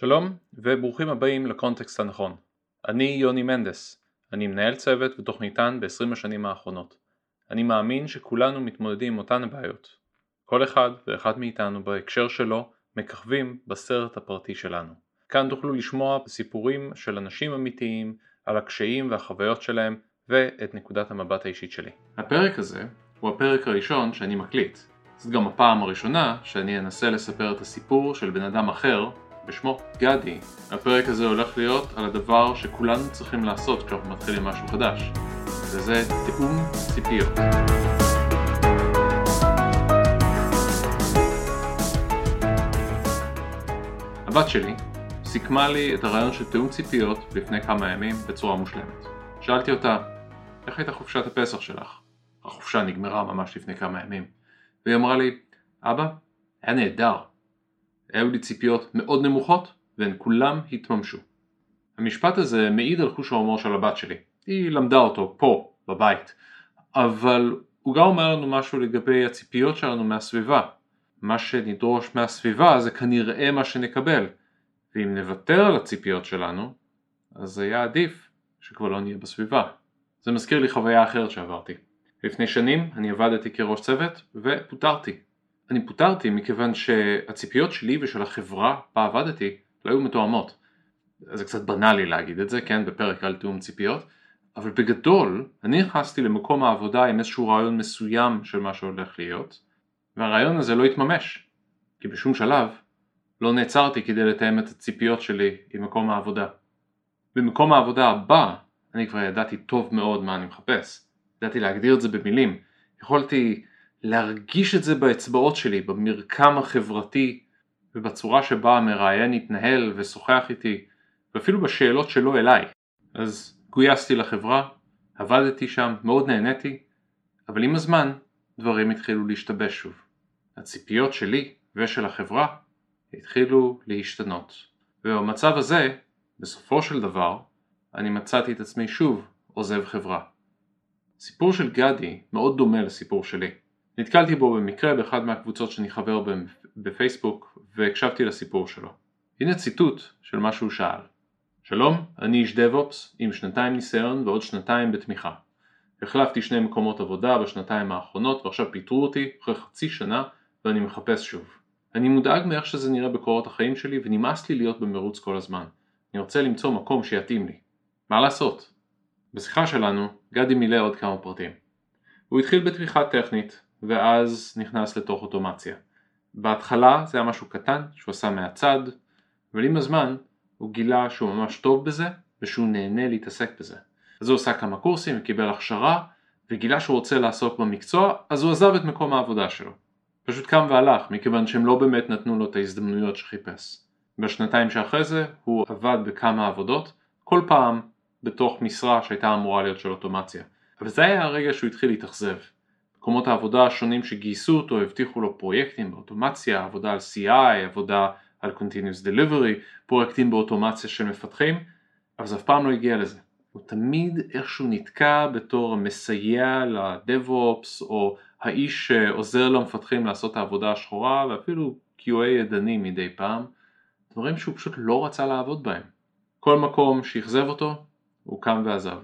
שלום וברוכים הבאים לקונטקסט הנכון. אני יוני מנדס, אני מנהל צוות ותוכניתן ב-20 השנים האחרונות. אני מאמין שכולנו מתמודדים עם אותן הבעיות. כל אחד ואחד מאיתנו בהקשר שלו מככבים בסרט הפרטי שלנו. כאן תוכלו לשמוע סיפורים של אנשים אמיתיים על הקשיים והחוויות שלהם ואת נקודת המבט האישית שלי. הפרק הזה הוא הפרק הראשון שאני מקליט. זאת גם הפעם הראשונה שאני אנסה לספר את הסיפור של בן אדם אחר בשמו גדי. הפרק הזה הולך להיות על הדבר שכולנו צריכים לעשות כשאנחנו מתחילים משהו חדש, וזה תיאום ציפיות. הבת שלי סיכמה לי את הרעיון של תיאום ציפיות לפני כמה ימים בצורה מושלמת. שאלתי אותה, איך הייתה חופשת הפסח שלך? החופשה נגמרה ממש לפני כמה ימים. והיא אמרה לי, אבא, היה נהדר. היו לי ציפיות מאוד נמוכות והן כולם התממשו. המשפט הזה מעיד על חוש ההומור של הבת שלי. היא למדה אותו פה, בבית. אבל הוא גם אומר לנו משהו לגבי הציפיות שלנו מהסביבה. מה שנדרוש מהסביבה זה כנראה מה שנקבל. ואם נוותר על הציפיות שלנו, אז היה עדיף שכבר לא נהיה בסביבה. זה מזכיר לי חוויה אחרת שעברתי. לפני שנים אני עבדתי כראש צוות ופוטרתי. אני פוטרתי מכיוון שהציפיות שלי ושל החברה בה עבדתי לא היו מתואמות. זה קצת בנאלי להגיד את זה, כן, בפרק על תיאום ציפיות, אבל בגדול אני נכנסתי למקום העבודה עם איזשהו רעיון מסוים של מה שהולך להיות, והרעיון הזה לא התממש, כי בשום שלב לא נעצרתי כדי לתאם את הציפיות שלי עם מקום העבודה. במקום העבודה הבא אני כבר ידעתי טוב מאוד מה אני מחפש, ידעתי להגדיר את זה במילים, יכולתי להרגיש את זה באצבעות שלי, במרקם החברתי ובצורה שבה המראיין התנהל ושוחח איתי ואפילו בשאלות שלו אליי. אז גויסתי לחברה, עבדתי שם, מאוד נהניתי, אבל עם הזמן דברים התחילו להשתבש שוב. הציפיות שלי ושל החברה התחילו להשתנות. ובמצב הזה, בסופו של דבר, אני מצאתי את עצמי שוב עוזב חברה. סיפור של גדי מאוד דומה לסיפור שלי. נתקלתי בו במקרה באחד מהקבוצות שאני חבר בפייסבוק והקשבתי לסיפור שלו. הנה ציטוט של מה שהוא שאל. שלום, אני איש דב-אופס עם שנתיים ניסיון ועוד שנתיים בתמיכה. החלפתי שני מקומות עבודה בשנתיים האחרונות ועכשיו פיטרו אותי אחרי חצי שנה ואני מחפש שוב. אני מודאג מאיך שזה נראה בקורות החיים שלי ונמאס לי להיות במרוץ כל הזמן. אני רוצה למצוא מקום שיתאים לי. מה לעשות? בשיחה שלנו, גדי מילא עוד כמה פרטים. הוא התחיל בתמיכה טכנית, ואז נכנס לתוך אוטומציה. בהתחלה זה היה משהו קטן שהוא עשה מהצד, אבל עם הזמן הוא גילה שהוא ממש טוב בזה ושהוא נהנה להתעסק בזה. אז הוא עשה כמה קורסים וקיבל הכשרה וגילה שהוא רוצה לעסוק במקצוע אז הוא עזב את מקום העבודה שלו. פשוט קם והלך מכיוון שהם לא באמת נתנו לו את ההזדמנויות שחיפש. בשנתיים שאחרי זה הוא עבד בכמה עבודות, כל פעם בתוך משרה שהייתה אמורה להיות של אוטומציה. אבל זה היה הרגע שהוא התחיל להתאכזב. מקומות העבודה השונים שגייסו אותו הבטיחו לו פרויקטים באוטומציה, עבודה על CI, עבודה על Continuous Delivery, פרויקטים באוטומציה של מפתחים, אבל זה אף פעם לא הגיע לזה. הוא תמיד איכשהו נתקע בתור מסייע לדב-אופס או האיש שעוזר למפתחים לעשות את העבודה השחורה ואפילו QA ידני מדי פעם, דברים שהוא פשוט לא רצה לעבוד בהם. כל מקום שאכזב אותו, הוא קם ועזב.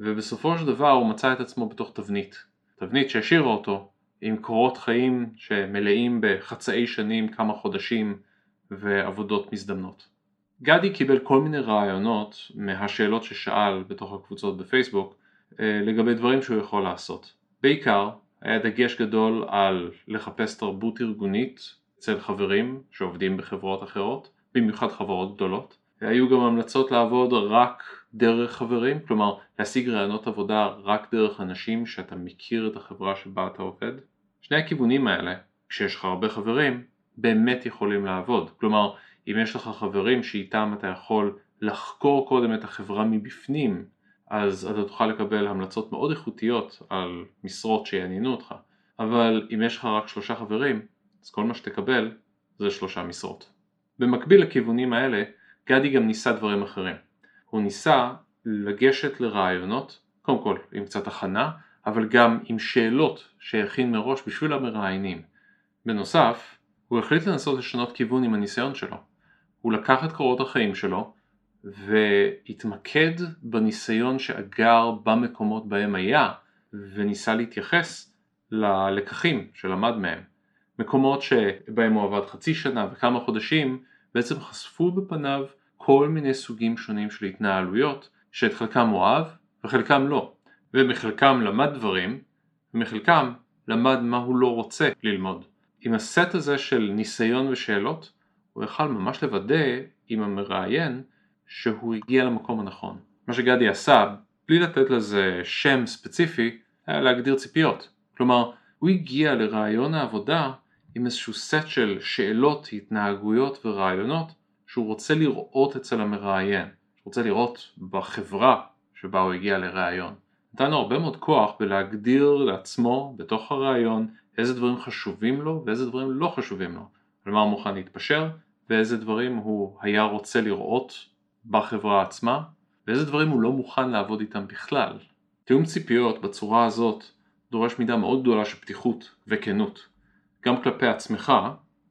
ובסופו של דבר הוא מצא את עצמו בתוך תבנית. תבנית שהשאירה אותו עם קורות חיים שמלאים בחצאי שנים, כמה חודשים ועבודות מזדמנות. גדי קיבל כל מיני רעיונות מהשאלות ששאל בתוך הקבוצות בפייסבוק אה, לגבי דברים שהוא יכול לעשות. בעיקר היה דגש גדול על לחפש תרבות ארגונית אצל חברים שעובדים בחברות אחרות, במיוחד חברות גדולות. היו גם המלצות לעבוד רק דרך חברים, כלומר להשיג רעיונות עבודה רק דרך אנשים שאתה מכיר את החברה שבה אתה עובד. שני הכיוונים האלה, כשיש לך הרבה חברים, באמת יכולים לעבוד. כלומר, אם יש לך חברים שאיתם אתה יכול לחקור קודם את החברה מבפנים, אז אתה תוכל לקבל המלצות מאוד איכותיות על משרות שיעניינו אותך. אבל אם יש לך רק שלושה חברים, אז כל מה שתקבל זה שלושה משרות. במקביל לכיוונים האלה, גדי גם ניסה דברים אחרים. הוא ניסה לגשת לרעיונות, קודם כל עם קצת הכנה, אבל גם עם שאלות שהכין מראש בשביל המראיינים. בנוסף, הוא החליט לנסות לשנות כיוון עם הניסיון שלו. הוא לקח את קורות החיים שלו והתמקד בניסיון שאגר במקומות בהם היה וניסה להתייחס ללקחים שלמד מהם. מקומות שבהם הוא עבד חצי שנה וכמה חודשים בעצם חשפו בפניו כל מיני סוגים שונים של התנהלויות שאת חלקם הוא אהב וחלקם לא ומחלקם למד דברים ומחלקם למד מה הוא לא רוצה ללמוד. עם הסט הזה של ניסיון ושאלות הוא יכל ממש לוודא עם המראיין שהוא הגיע למקום הנכון. מה שגדי עשה, בלי לתת לזה שם ספציפי, היה להגדיר ציפיות. כלומר, הוא הגיע לרעיון העבודה עם איזשהו סט של שאלות, התנהגויות ורעיונות שהוא רוצה לראות אצל המראיין, רוצה לראות בחברה שבה הוא הגיע לראיון. נתן לו הרבה מאוד כוח בלהגדיר לעצמו בתוך הראיון איזה דברים חשובים לו ואיזה דברים לא חשובים לו, על מה הוא מוכן להתפשר ואיזה דברים הוא היה רוצה לראות בחברה עצמה ואיזה דברים הוא לא מוכן לעבוד איתם בכלל. תיאום ציפיות בצורה הזאת דורש מידה מאוד גדולה של פתיחות וכנות, גם כלפי עצמך,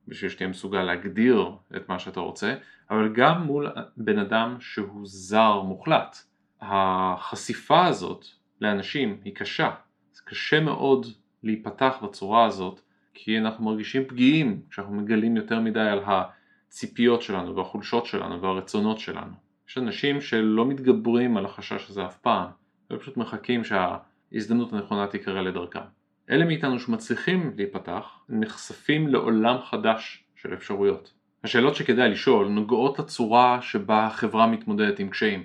בשביל שתהיה מסוגל להגדיר את מה שאתה רוצה, אבל גם מול בן אדם שהוא זר מוחלט. החשיפה הזאת לאנשים היא קשה, זה קשה מאוד להיפתח בצורה הזאת כי אנחנו מרגישים פגיעים כשאנחנו מגלים יותר מדי על הציפיות שלנו והחולשות שלנו והרצונות שלנו. יש אנשים שלא מתגברים על החשש הזה אף פעם, ופשוט מחכים שההזדמנות הנכונה תיקרא לדרכם. אלה מאיתנו שמצליחים להיפתח נחשפים לעולם חדש של אפשרויות. השאלות שכדאי לשאול נוגעות לצורה שבה החברה מתמודדת עם קשיים.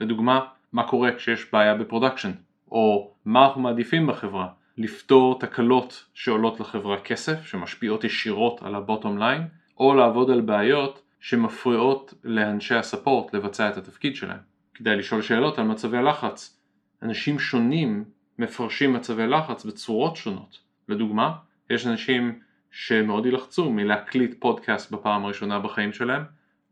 לדוגמה, מה קורה כשיש בעיה בפרודקשן, או מה אנחנו מעדיפים בחברה, לפתור תקלות שעולות לחברה כסף, שמשפיעות ישירות על הבוטום ליין, או לעבוד על בעיות שמפריעות לאנשי הספורט לבצע את התפקיד שלהם. כדאי לשאול שאלות על מצבי לחץ. אנשים שונים מפרשים מצבי לחץ בצורות שונות. לדוגמה, יש אנשים שמאוד ילחצו מלהקליט פודקאסט בפעם הראשונה בחיים שלהם,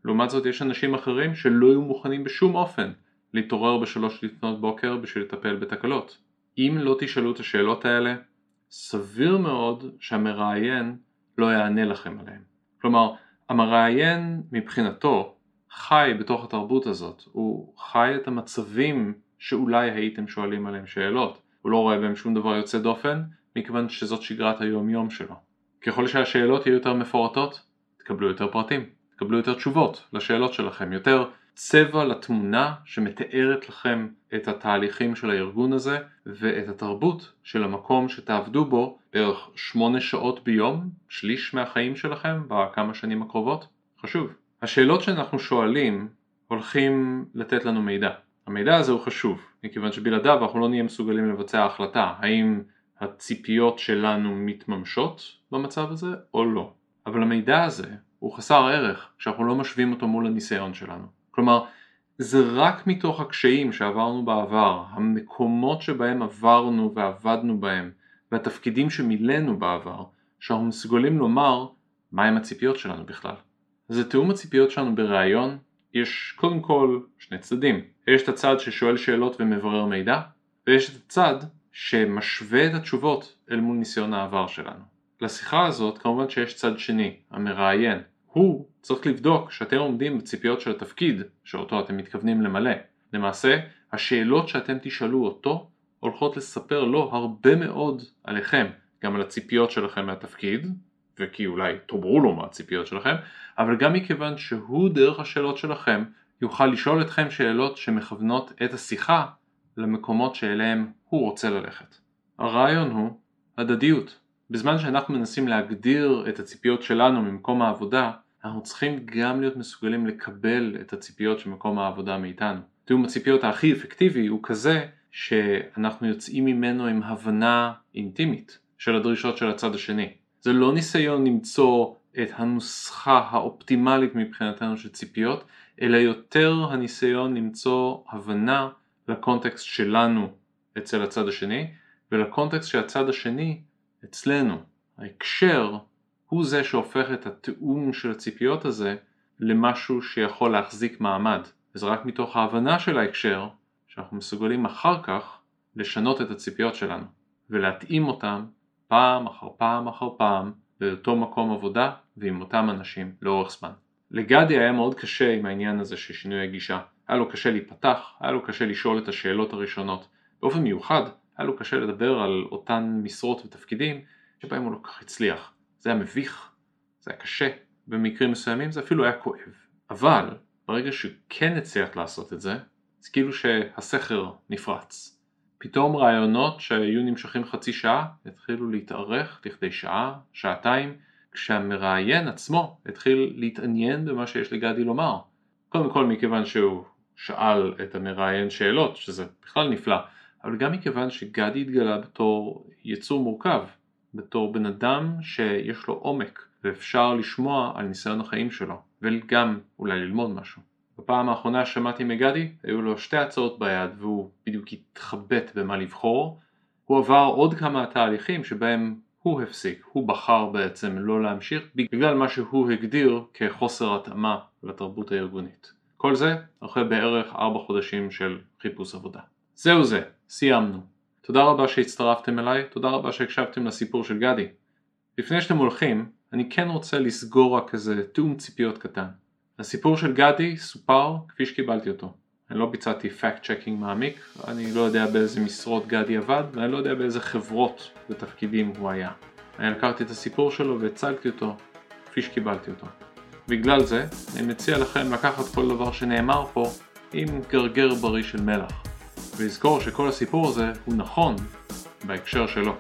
לעומת זאת יש אנשים אחרים שלא יהיו מוכנים בשום אופן להתעורר בשלוש לפנות בוקר בשביל לטפל בתקלות. אם לא תשאלו את השאלות האלה, סביר מאוד שהמראיין לא יענה לכם עליהן. כלומר, המראיין מבחינתו חי בתוך התרבות הזאת, הוא חי את המצבים שאולי הייתם שואלים עליהם שאלות, הוא לא רואה בהם שום דבר יוצא דופן, מכיוון שזאת שגרת היום יום שלו. ככל שהשאלות יהיו יותר מפורטות, תקבלו יותר פרטים, תקבלו יותר תשובות לשאלות שלכם, יותר צבע לתמונה שמתארת לכם את התהליכים של הארגון הזה ואת התרבות של המקום שתעבדו בו בערך שמונה שעות ביום, שליש מהחיים שלכם בכמה שנים הקרובות. חשוב. השאלות שאנחנו שואלים הולכים לתת לנו מידע. המידע הזה הוא חשוב, מכיוון שבלעדיו אנחנו לא נהיה מסוגלים לבצע החלטה האם הציפיות שלנו מתממשות במצב הזה או לא. אבל המידע הזה הוא חסר ערך כשאנחנו לא משווים אותו מול הניסיון שלנו. כלומר, זה רק מתוך הקשיים שעברנו בעבר, המקומות שבהם עברנו ועבדנו בהם, והתפקידים שמילאנו בעבר, שאנחנו מסוגלים לומר מהם הציפיות שלנו בכלל. אז לתיאום הציפיות שלנו בריאיון יש קודם כל שני צדדים. יש את הצד ששואל שאלות ומברר מידע, ויש את הצד שמשווה את התשובות אל מול ניסיון העבר שלנו. לשיחה הזאת כמובן שיש צד שני, המראיין. הוא צריך לבדוק שאתם עומדים בציפיות של התפקיד שאותו אתם מתכוונים למלא. למעשה, השאלות שאתם תשאלו אותו הולכות לספר לו הרבה מאוד עליכם, גם על הציפיות שלכם מהתפקיד, וכי אולי תאמרו לו מה הציפיות שלכם, אבל גם מכיוון שהוא דרך השאלות שלכם יוכל לשאול אתכם שאלות שמכוונות את השיחה למקומות שאליהם הוא רוצה ללכת. הרעיון הוא הדדיות. בזמן שאנחנו מנסים להגדיר את הציפיות שלנו ממקום העבודה, אנחנו צריכים גם להיות מסוגלים לקבל את הציפיות של מקום העבודה מאיתנו. תיאום הציפיות הכי אפקטיבי הוא כזה שאנחנו יוצאים ממנו עם הבנה אינטימית של הדרישות של הצד השני. זה לא ניסיון למצוא את הנוסחה האופטימלית מבחינתנו של ציפיות, אלא יותר הניסיון למצוא הבנה לקונטקסט שלנו אצל הצד השני, ולקונטקסט של הצד השני אצלנו. ההקשר הוא זה שהופך את התיאום של הציפיות הזה למשהו שיכול להחזיק מעמד. וזה רק מתוך ההבנה של ההקשר שאנחנו מסוגלים אחר כך לשנות את הציפיות שלנו ולהתאים אותם פעם אחר פעם אחר פעם באותו מקום עבודה ועם אותם אנשים לאורך זמן. לגדי היה מאוד קשה עם העניין הזה של שינוי הגישה. היה לו קשה להיפתח, היה לו קשה לשאול את השאלות הראשונות. באופן מיוחד, היה לו קשה לדבר על אותן משרות ותפקידים שבהם הוא לא כך הצליח. זה היה מביך, זה היה קשה, במקרים מסוימים זה אפילו היה כואב. אבל ברגע שהוא כן הצליח לעשות את זה, זה כאילו שהסכר נפרץ. פתאום רעיונות שהיו נמשכים חצי שעה התחילו להתארך לכדי שעה, שעתיים, כשהמראיין עצמו התחיל להתעניין במה שיש לגדי לומר. קודם כל מכיוון שהוא שאל את המראיין שאלות, שזה בכלל נפלא, אבל גם מכיוון שגדי התגלה בתור יצור מורכב, בתור בן אדם שיש לו עומק ואפשר לשמוע על ניסיון החיים שלו וגם אולי ללמוד משהו. בפעם האחרונה שמעתי מגדי היו לו שתי הצעות ביד והוא בדיוק התחבט במה לבחור. הוא עבר עוד כמה תהליכים שבהם הוא הפסיק, הוא בחר בעצם לא להמשיך בגלל מה שהוא הגדיר כחוסר התאמה לתרבות הארגונית. כל זה אחרי בערך ארבע חודשים של חיפוש עבודה. זהו זה, סיימנו. תודה רבה שהצטרפתם אליי, תודה רבה שהקשבתם לסיפור של גדי. לפני שאתם הולכים, אני כן רוצה לסגור רק איזה תיאום ציפיות קטן. הסיפור של גדי סופר כפי שקיבלתי אותו. אני לא ביצעתי fact checking מעמיק, אני לא יודע באיזה משרות גדי עבד, ואני לא יודע באיזה חברות ותפקידים הוא היה. אני לקחתי את הסיפור שלו והצגתי אותו כפי שקיבלתי אותו. בגלל זה, אני מציע לכם לקחת כל דבר שנאמר פה עם גרגר בריא של מלח. ולזכור שכל הסיפור הזה הוא נכון בהקשר שלו.